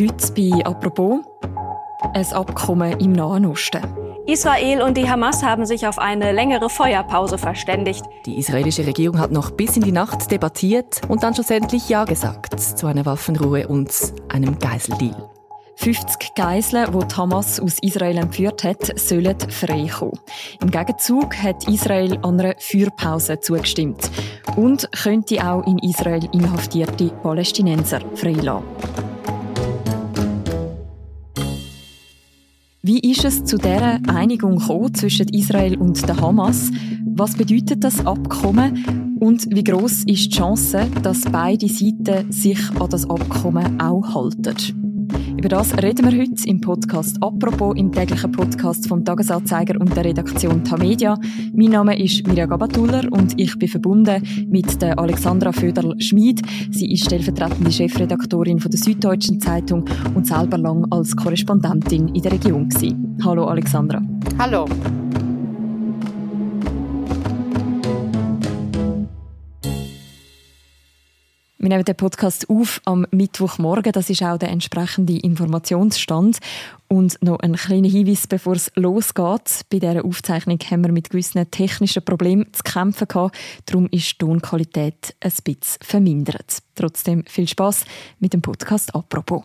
Heute bei «Apropos» ein Abkommen im Nahen Osten. Israel und die Hamas haben sich auf eine längere Feuerpause verständigt. Die israelische Regierung hat noch bis in die Nacht debattiert und dann schlussendlich Ja gesagt zu einer Waffenruhe und einem Geiseldeal. 50 Geiseln, die die Hamas aus Israel entführt hat, sollen freikommen. Im Gegenzug hat Israel an einer Feuerpause zugestimmt und könnte auch in Israel inhaftierte Palästinenser freilassen. Wie ist es zu dieser Einigung zwischen Israel und der Hamas? Was bedeutet das Abkommen? Und wie groß ist die Chance, dass beide Seiten sich an das Abkommen auch halten? Über das reden wir heute im Podcast «Apropos» im täglichen Podcast vom Tagesanzeiger und der Redaktion Tamedia. Mein Name ist Mirja Gabatuller und ich bin verbunden mit der Alexandra Föderl-Schmid. Sie ist stellvertretende Chefredaktorin von der Süddeutschen Zeitung und selber lang als Korrespondentin in der Region gewesen. Hallo Alexandra. Hallo. Wir nehmen den Podcast auf am Mittwochmorgen. Das ist auch der entsprechende Informationsstand. Und noch ein kleiner Hinweis, bevor es losgeht. Bei dieser Aufzeichnung haben wir mit gewissen technischen Problemen zu kämpfen gehabt. Darum ist die Tonqualität ein bisschen vermindert. Trotzdem viel Spaß mit dem Podcast «Apropos».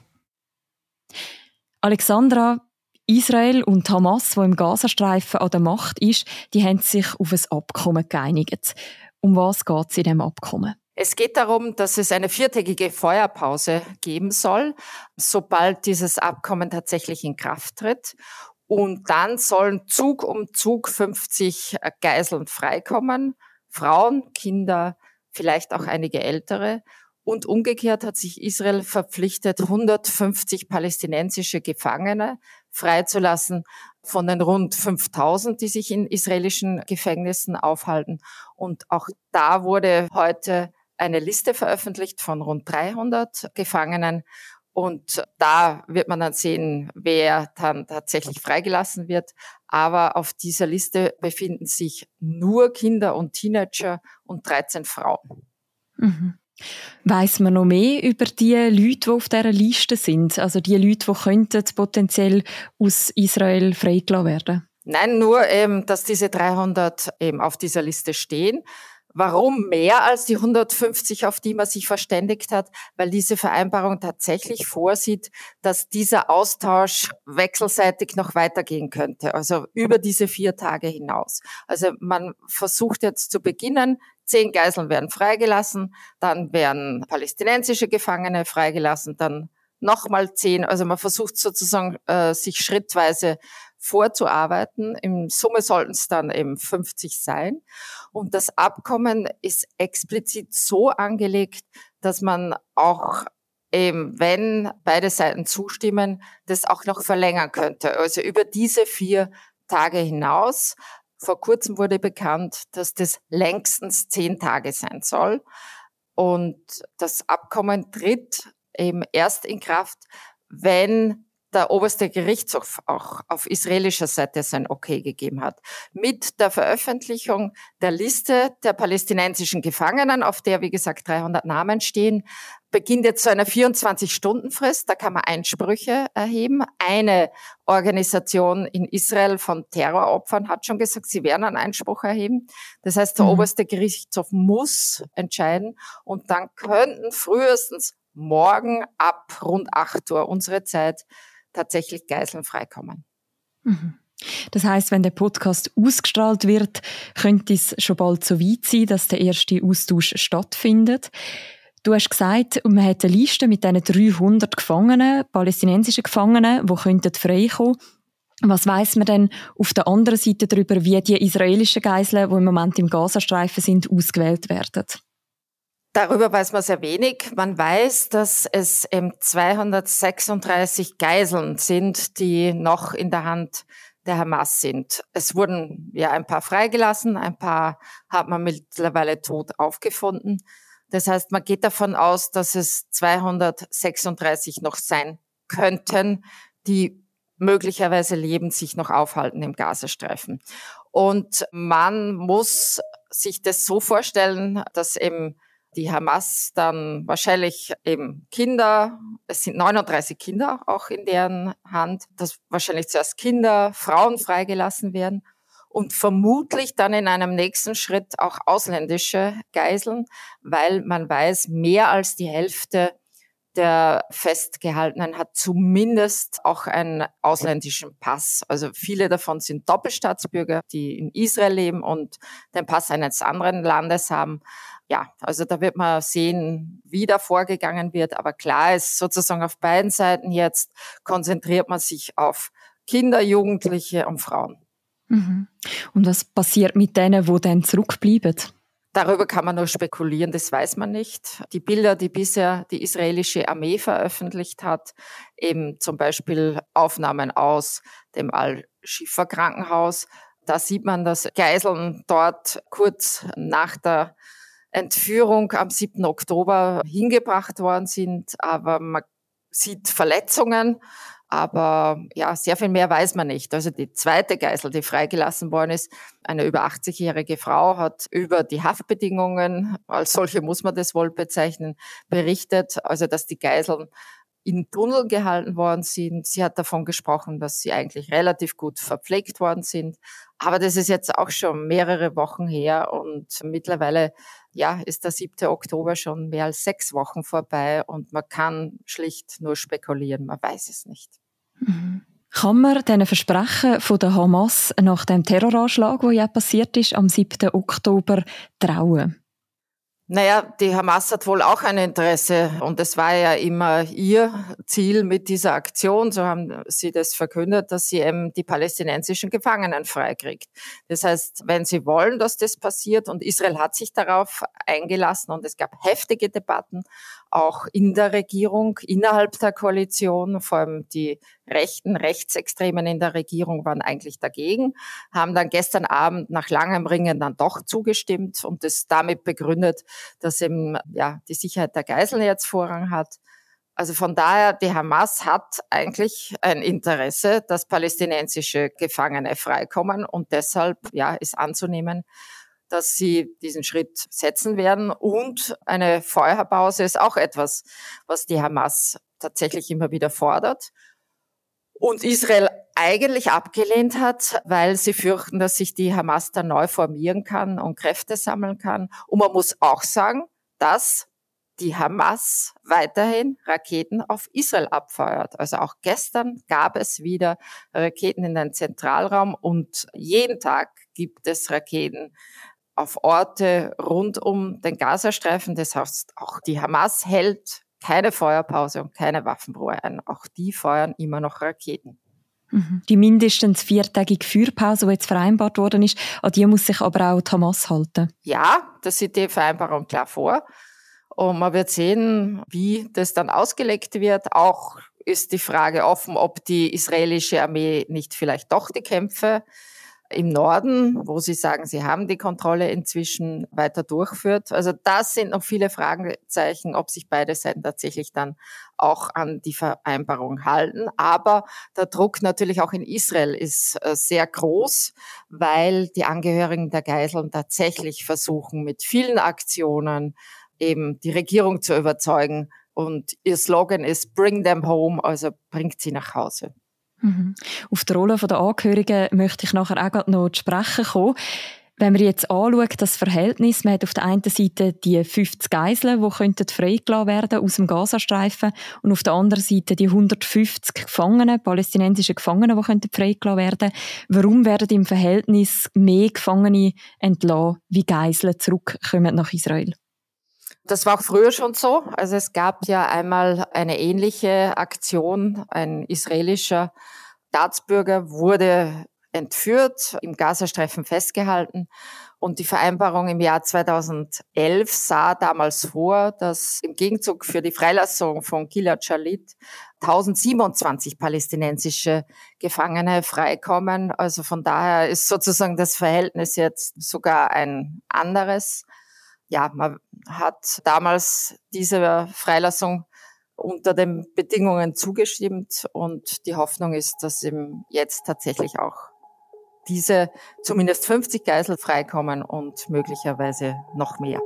Alexandra, Israel und Hamas, wo im Gazastreifen an der Macht ist, die haben sich auf ein Abkommen geeinigt. Um was geht es in diesem Abkommen? Es geht darum, dass es eine viertägige Feuerpause geben soll, sobald dieses Abkommen tatsächlich in Kraft tritt. Und dann sollen Zug um Zug 50 Geiseln freikommen. Frauen, Kinder, vielleicht auch einige Ältere. Und umgekehrt hat sich Israel verpflichtet, 150 palästinensische Gefangene freizulassen von den rund 5000, die sich in israelischen Gefängnissen aufhalten. Und auch da wurde heute eine Liste veröffentlicht von rund 300 Gefangenen. Und da wird man dann sehen, wer dann tatsächlich freigelassen wird. Aber auf dieser Liste befinden sich nur Kinder und Teenager und 13 Frauen. Mhm. Weiß man noch mehr über die Leute, die auf dieser Liste sind? Also die Leute, die könnten potenziell aus Israel freigelassen werden? Nein, nur, ähm, dass diese 300 eben auf dieser Liste stehen. Warum mehr als die 150, auf die man sich verständigt hat? Weil diese Vereinbarung tatsächlich vorsieht, dass dieser Austausch wechselseitig noch weitergehen könnte, also über diese vier Tage hinaus. Also man versucht jetzt zu beginnen, zehn Geiseln werden freigelassen, dann werden palästinensische Gefangene freigelassen, dann nochmal zehn. Also man versucht sozusagen, äh, sich schrittweise vorzuarbeiten. Im Summe sollten es dann eben 50 sein. Und das Abkommen ist explizit so angelegt, dass man auch eben, wenn beide Seiten zustimmen, das auch noch verlängern könnte. Also über diese vier Tage hinaus. Vor kurzem wurde bekannt, dass das längstens zehn Tage sein soll. Und das Abkommen tritt eben erst in Kraft, wenn der oberste Gerichtshof auch auf israelischer Seite sein Okay gegeben hat. Mit der Veröffentlichung der Liste der palästinensischen Gefangenen, auf der, wie gesagt, 300 Namen stehen, beginnt jetzt so eine 24-Stunden-Frist. Da kann man Einsprüche erheben. Eine Organisation in Israel von Terroropfern hat schon gesagt, sie werden einen Einspruch erheben. Das heißt, der mhm. oberste Gerichtshof muss entscheiden und dann könnten frühestens morgen ab rund 8 Uhr unsere Zeit tatsächlich Geiseln freikommen. Mhm. Das heißt, wenn der Podcast ausgestrahlt wird, könnte es schon bald so weit sein, dass der erste Austausch stattfindet. Du hast gesagt, man hat eine Liste mit diesen 300 Gefangenen, palästinensischen Gefangenen, die könnten freikommen. Was weiß man denn auf der anderen Seite darüber, wie die israelischen Geiseln, die im Moment im Gazastreifen sind, ausgewählt werden? Darüber weiß man sehr wenig. Man weiß, dass es 236 Geiseln sind, die noch in der Hand der Hamas sind. Es wurden ja ein paar freigelassen, ein paar hat man mittlerweile tot aufgefunden. Das heißt, man geht davon aus, dass es 236 noch sein könnten, die möglicherweise leben, sich noch aufhalten im Gazastreifen. Und man muss sich das so vorstellen, dass eben die Hamas dann wahrscheinlich eben Kinder, es sind 39 Kinder auch in deren Hand, dass wahrscheinlich zuerst Kinder, Frauen freigelassen werden und vermutlich dann in einem nächsten Schritt auch ausländische Geiseln, weil man weiß, mehr als die Hälfte der Festgehaltenen hat zumindest auch einen ausländischen Pass. Also viele davon sind Doppelstaatsbürger, die in Israel leben und den Pass eines anderen Landes haben. Ja, also da wird man sehen, wie da vorgegangen wird. Aber klar ist sozusagen auf beiden Seiten jetzt konzentriert man sich auf Kinder, Jugendliche und Frauen. Mhm. Und was passiert mit denen, wo dann zurückbleiben? Darüber kann man nur spekulieren, das weiß man nicht. Die Bilder, die bisher die israelische Armee veröffentlicht hat, eben zum Beispiel Aufnahmen aus dem Al-Shifa Krankenhaus, da sieht man, dass Geiseln dort kurz nach der Entführung am 7. Oktober hingebracht worden sind, aber man sieht Verletzungen aber ja, sehr viel mehr weiß man nicht. Also die zweite Geisel, die freigelassen worden ist, eine über 80-jährige Frau, hat über die Haftbedingungen, als solche muss man das wohl bezeichnen, berichtet. Also dass die Geiseln in Tunnel gehalten worden sind. Sie hat davon gesprochen, dass sie eigentlich relativ gut verpflegt worden sind. Aber das ist jetzt auch schon mehrere Wochen her und mittlerweile ja, ist der 7. Oktober schon mehr als sechs Wochen vorbei und man kann schlicht nur spekulieren, man weiß es nicht. Mhm. Kann man diesen Versprechen von der Hamas nach dem Terroranschlag, der ja passiert ist, am 7. Oktober trauen? Naja, die Hamas hat wohl auch ein Interesse und es war ja immer ihr Ziel mit dieser Aktion, so haben sie das verkündet, dass sie eben die palästinensischen Gefangenen freikriegt. Das heißt, wenn sie wollen, dass das passiert und Israel hat sich darauf eingelassen und es gab heftige Debatten, auch in der Regierung, innerhalb der Koalition, vor allem die rechten Rechtsextremen in der Regierung waren eigentlich dagegen, haben dann gestern Abend nach langem Ringen dann doch zugestimmt und das damit begründet, dass eben ja die Sicherheit der Geiseln jetzt Vorrang hat. Also von daher, die Hamas hat eigentlich ein Interesse, dass palästinensische Gefangene freikommen und deshalb ja ist anzunehmen, dass sie diesen Schritt setzen werden. Und eine Feuerpause ist auch etwas, was die Hamas tatsächlich immer wieder fordert. Und Israel eigentlich abgelehnt hat, weil sie fürchten, dass sich die Hamas dann neu formieren kann und Kräfte sammeln kann. Und man muss auch sagen, dass die Hamas weiterhin Raketen auf Israel abfeuert. Also auch gestern gab es wieder Raketen in den Zentralraum und jeden Tag gibt es Raketen auf Orte rund um den Gazastreifen. Das heißt, auch die Hamas hält keine Feuerpause und keine Waffenruhe ein. Auch die feuern immer noch Raketen. Mhm. Die mindestens viertägige Feuerpause, die jetzt vereinbart worden ist, an die muss sich aber auch die Hamas halten. Ja, das sieht die Vereinbarung klar vor. Und man wird sehen, wie das dann ausgelegt wird. Auch ist die Frage offen, ob die israelische Armee nicht vielleicht doch die Kämpfe im Norden, wo Sie sagen, Sie haben die Kontrolle inzwischen weiter durchführt. Also das sind noch viele Fragezeichen, ob sich beide Seiten tatsächlich dann auch an die Vereinbarung halten. Aber der Druck natürlich auch in Israel ist äh, sehr groß, weil die Angehörigen der Geiseln tatsächlich versuchen, mit vielen Aktionen eben die Regierung zu überzeugen. Und ihr Slogan ist Bring them home, also bringt sie nach Hause. Mhm. Auf die Rolle der Angehörigen möchte ich nachher auch noch zu sprechen kommen. Wenn man jetzt anschaut, das Verhältnis, man hat auf der einen Seite die 50 Geiseln, die könnten freigelassen werden aus dem Gazastreifen und auf der anderen Seite die 150 Gefangenen, palästinensische Gefangenen, die könnten freigelassen werden. Warum werden im Verhältnis mehr Gefangene entlassen, wie Geiseln zurückkommen nach Israel? Das war auch früher schon so. Also es gab ja einmal eine ähnliche Aktion. Ein israelischer Staatsbürger wurde entführt, im Gazastreifen festgehalten. Und die Vereinbarung im Jahr 2011 sah damals vor, dass im Gegenzug für die Freilassung von Gilad Shalit 1027 palästinensische Gefangene freikommen. Also von daher ist sozusagen das Verhältnis jetzt sogar ein anderes ja, man hat damals diese Freilassung unter den Bedingungen zugestimmt und die Hoffnung ist, dass eben jetzt tatsächlich auch diese zumindest 50 Geisel freikommen und möglicherweise noch mehr.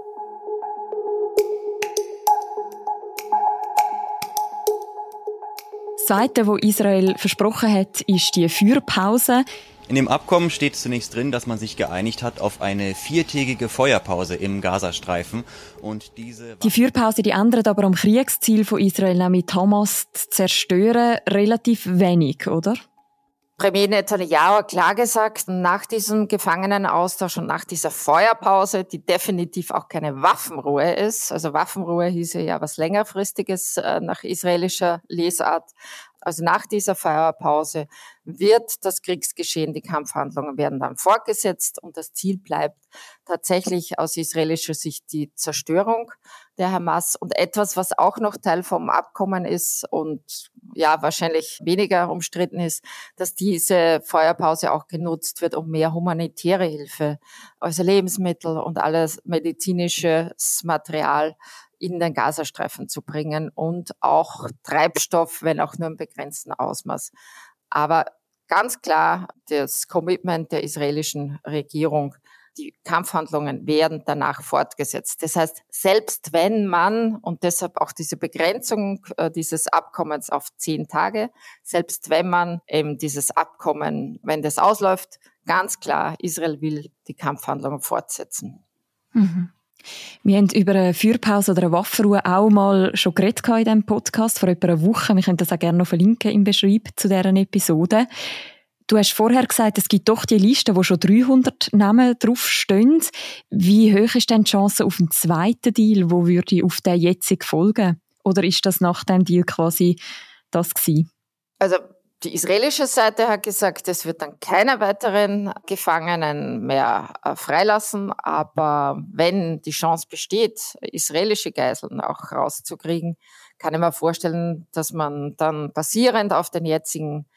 Seite, wo Israel versprochen hat, ist die Feuerpause. In dem Abkommen steht zunächst drin, dass man sich geeinigt hat auf eine viertägige Feuerpause im Gazastreifen. Und diese die Feuerpause die ändert aber am Kriegsziel von Israel, nämlich Hamas zu zerstören, relativ wenig, oder? Premier Netanyahu hat klar gesagt, nach diesem Gefangenenaustausch und nach dieser Feuerpause, die definitiv auch keine Waffenruhe ist, also Waffenruhe hieße ja was längerfristiges äh, nach israelischer Lesart, also nach dieser Feuerpause wird das Kriegsgeschehen, die Kampfhandlungen werden dann fortgesetzt und das Ziel bleibt tatsächlich aus israelischer Sicht die Zerstörung der Hamas und etwas, was auch noch Teil vom Abkommen ist und ja wahrscheinlich weniger umstritten ist, dass diese Feuerpause auch genutzt wird, um mehr humanitäre Hilfe, also Lebensmittel und alles medizinisches Material in den Gazastreifen zu bringen und auch Treibstoff, wenn auch nur im begrenzten Ausmaß. Aber ganz klar das Commitment der israelischen Regierung, die Kampfhandlungen werden danach fortgesetzt. Das heißt, selbst wenn man, und deshalb auch diese Begrenzung äh, dieses Abkommens auf zehn Tage, selbst wenn man eben dieses Abkommen, wenn das ausläuft, ganz klar, Israel will die Kampfhandlungen fortsetzen. Mhm. Wir haben über eine Feuerpause oder eine Waffenruhe auch mal schon geredet in diesem Podcast, vor etwa einer Woche. Wir können das auch gerne noch verlinken im Beschreib zu deren Episode. Du hast vorher gesagt, es gibt doch die Liste, wo schon 300 Namen draufstehen. Wie hoch ist denn die Chance auf einen zweiten Deal, wo würde auf den jetzigen folgen? Oder ist das nach dem Deal quasi das gewesen? Also die israelische Seite hat gesagt, es wird dann keine weiteren Gefangenen mehr äh, freilassen. Aber wenn die Chance besteht, israelische Geiseln auch rauszukriegen, kann ich mir vorstellen, dass man dann basierend auf den jetzigen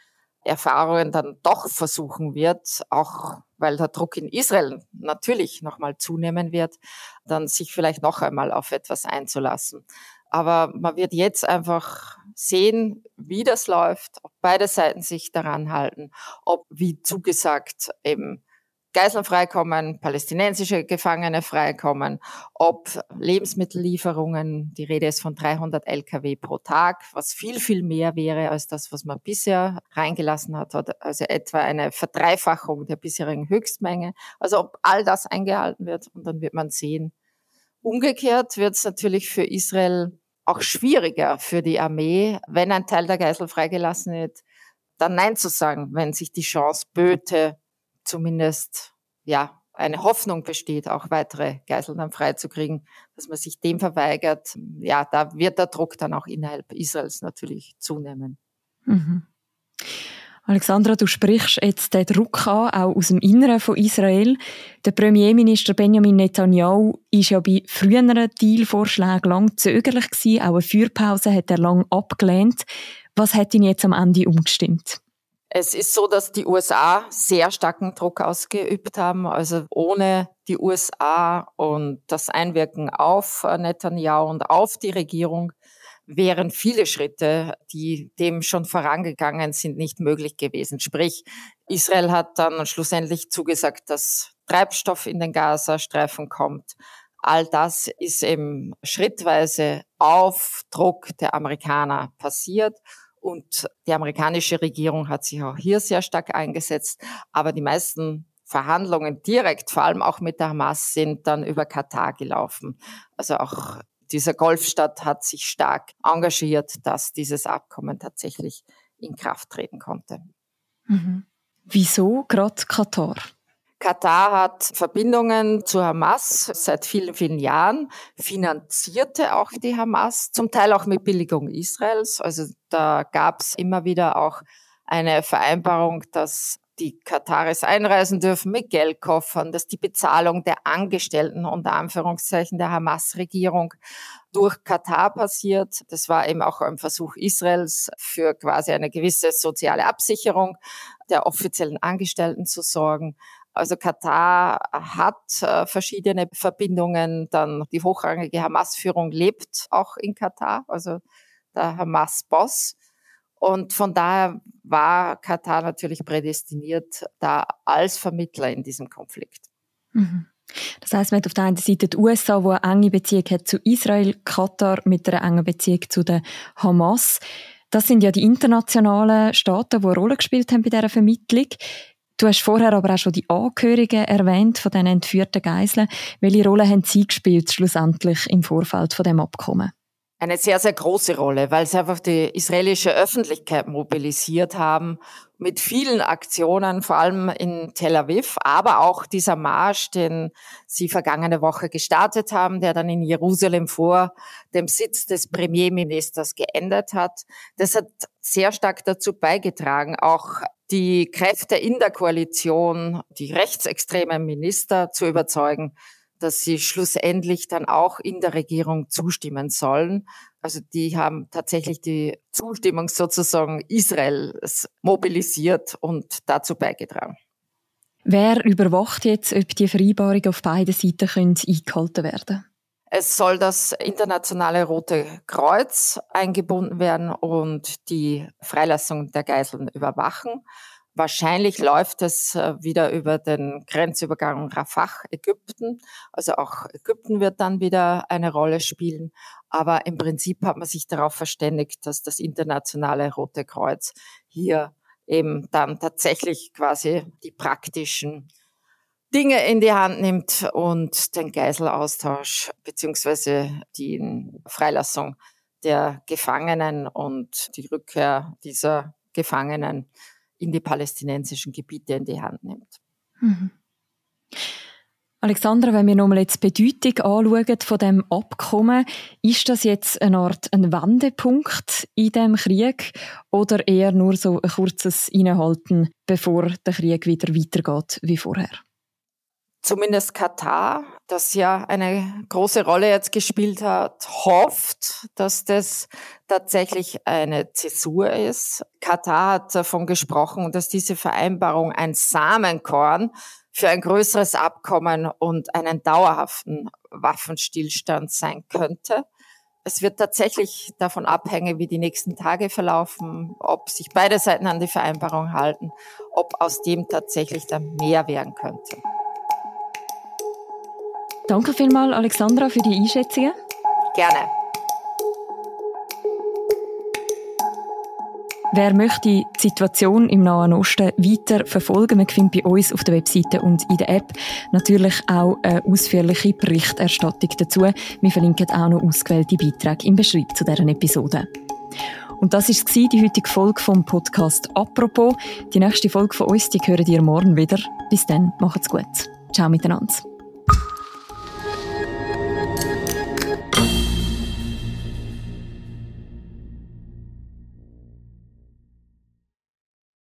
Erfahrungen dann doch versuchen wird, auch weil der Druck in Israel natürlich nochmal zunehmen wird, dann sich vielleicht noch einmal auf etwas einzulassen. Aber man wird jetzt einfach sehen, wie das läuft, ob beide Seiten sich daran halten, ob, wie zugesagt, eben Geiseln freikommen, palästinensische Gefangene freikommen, ob Lebensmittellieferungen, die Rede ist von 300 Lkw pro Tag, was viel, viel mehr wäre als das, was man bisher reingelassen hat, also etwa eine Verdreifachung der bisherigen Höchstmenge. Also ob all das eingehalten wird und dann wird man sehen. Umgekehrt wird es natürlich für Israel auch schwieriger für die Armee, wenn ein Teil der Geisel freigelassen wird, dann Nein zu sagen, wenn sich die Chance böte, zumindest ja eine Hoffnung besteht, auch weitere Geiseln dann freizukriegen, dass man sich dem verweigert. Ja, da wird der Druck dann auch innerhalb Israels natürlich zunehmen. Mhm. Alexandra, du sprichst jetzt den Druck an, auch aus dem Inneren von Israel. Der Premierminister Benjamin Netanyahu ist ja bei früheren Dealvorschlägen lang zögerlich gewesen. Auch eine Feuerpause hat er lang abgelehnt. Was hat ihn jetzt am Ende umgestimmt? Es ist so, dass die USA sehr starken Druck ausgeübt haben. Also ohne die USA und das Einwirken auf Netanyahu und auf die Regierung wären viele Schritte, die dem schon vorangegangen sind, nicht möglich gewesen. Sprich, Israel hat dann schlussendlich zugesagt, dass Treibstoff in den Gazastreifen kommt. All das ist eben schrittweise auf Druck der Amerikaner passiert. Und die amerikanische Regierung hat sich auch hier sehr stark eingesetzt. Aber die meisten Verhandlungen direkt, vor allem auch mit der Hamas, sind dann über Katar gelaufen. Also auch dieser Golfstaat hat sich stark engagiert, dass dieses Abkommen tatsächlich in Kraft treten konnte. Mhm. Wieso gerade Katar? Katar hat Verbindungen zu Hamas seit vielen, vielen Jahren, finanzierte auch die Hamas, zum Teil auch mit Billigung Israels. Also da gab es immer wieder auch eine Vereinbarung, dass die Kataris einreisen dürfen mit Geldkoffern, dass die Bezahlung der Angestellten unter Anführungszeichen der Hamas-Regierung durch Katar passiert. Das war eben auch ein Versuch Israels für quasi eine gewisse soziale Absicherung der offiziellen Angestellten zu sorgen. Also Katar hat äh, verschiedene Verbindungen. Dann die hochrangige Hamas-Führung lebt auch in Katar, also der Hamas-Boss. Und von daher war Katar natürlich prädestiniert da als Vermittler in diesem Konflikt. Mhm. Das heißt, man hat auf der einen Seite die USA, die eine enge Beziehung hat zu Israel, Katar mit einer engen Beziehung zu der Hamas. Das sind ja die internationalen Staaten, die eine Rolle gespielt haben bei dieser Vermittlung. Du hast vorher aber auch schon die Angehörigen erwähnt von den entführten Geiseln. Welche Rolle haben sie gespielt schlussendlich im Vorfeld von dem Abkommen? Eine sehr, sehr große Rolle, weil sie einfach die israelische Öffentlichkeit mobilisiert haben mit vielen Aktionen, vor allem in Tel Aviv, aber auch dieser Marsch, den sie vergangene Woche gestartet haben, der dann in Jerusalem vor dem Sitz des Premierministers geendet hat. Das hat sehr stark dazu beigetragen, auch die Kräfte in der Koalition, die rechtsextremen Minister zu überzeugen, dass sie schlussendlich dann auch in der Regierung zustimmen sollen. Also die haben tatsächlich die Zustimmung sozusagen Israels mobilisiert und dazu beigetragen. Wer überwacht jetzt, ob die Vereinbarung auf beiden Seiten eingehalten werden? Es soll das internationale Rote Kreuz eingebunden werden und die Freilassung der Geiseln überwachen. Wahrscheinlich läuft es äh, wieder über den Grenzübergang Rafah, Ägypten. Also auch Ägypten wird dann wieder eine Rolle spielen. Aber im Prinzip hat man sich darauf verständigt, dass das internationale Rote Kreuz hier eben dann tatsächlich quasi die praktischen Dinge in die Hand nimmt und den Geiselaustausch beziehungsweise die Freilassung der Gefangenen und die Rückkehr dieser Gefangenen in die palästinensischen Gebiete in die Hand nimmt. Mhm. Alexandra, wenn wir nochmal jetzt die Bedeutung anschauen von dem Abkommen, ist das jetzt eine Art ein Wendepunkt in dem Krieg oder eher nur so ein kurzes Innehalten, bevor der Krieg wieder weitergeht wie vorher? Zumindest Katar, das ja eine große Rolle jetzt gespielt hat, hofft, dass das tatsächlich eine Zäsur ist. Katar hat davon gesprochen, dass diese Vereinbarung ein Samenkorn für ein größeres Abkommen und einen dauerhaften Waffenstillstand sein könnte. Es wird tatsächlich davon abhängen, wie die nächsten Tage verlaufen, ob sich beide Seiten an die Vereinbarung halten, ob aus dem tatsächlich dann mehr werden könnte. Danke vielmals, Alexandra, für die Einschätzungen. Gerne. Wer möchte die Situation im Nahen Osten weiter verfolgen, man findet bei uns auf der Webseite und in der App natürlich auch eine ausführliche Berichterstattung dazu. Wir verlinken auch noch ausgewählte Beiträge im Beschreibung zu deren Episode. Und das war die heutige Folge vom Podcast «Apropos». Die nächste Folge von uns, die hören ihr morgen wieder. Bis dann, macht's gut. Ciao miteinander.